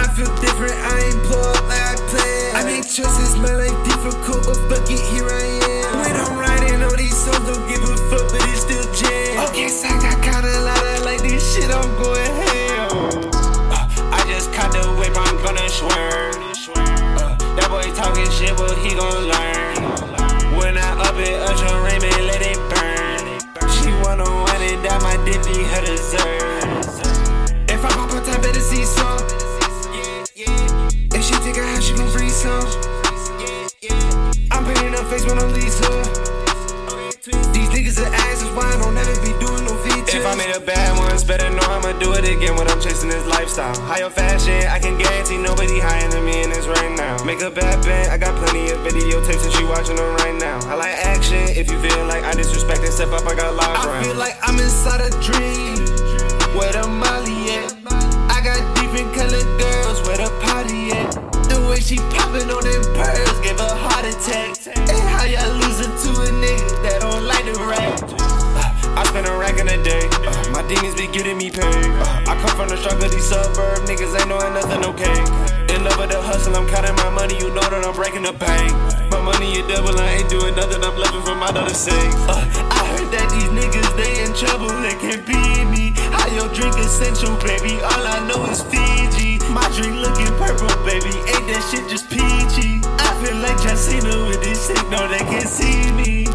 I feel different, I ain't blow up like I planned. I make choices, my life difficult, but fuck it, here I am. House, she gon' free some. I'm painting her face when I'm Lisa. These niggas are asses, why I don't ever be doing no features. If I made a bad ones, better know I'ma do it again when I'm chasing this lifestyle. Higher fashion, I can guarantee nobody higher than me in this right now. Make a bad band, I got plenty of videotapes and she watching them right now. I like action, if you feel like I disrespect and step up, I got live I round. feel like I'm inside a dream. Demons be getting me paid. I come from the struggle, these suburb niggas ain't knowing nothing okay. In love with the hustle, I'm counting my money, you know that I'm breaking the bank. My money is double, I ain't doing nothing, I'm looking for my dollar six. Uh, I heard that these niggas they in trouble, they can't beat me. How your drink essential, baby? All I know is Fiji. My drink looking purple, baby. Ain't that shit just peachy? I feel like John Cena with this no they can see me.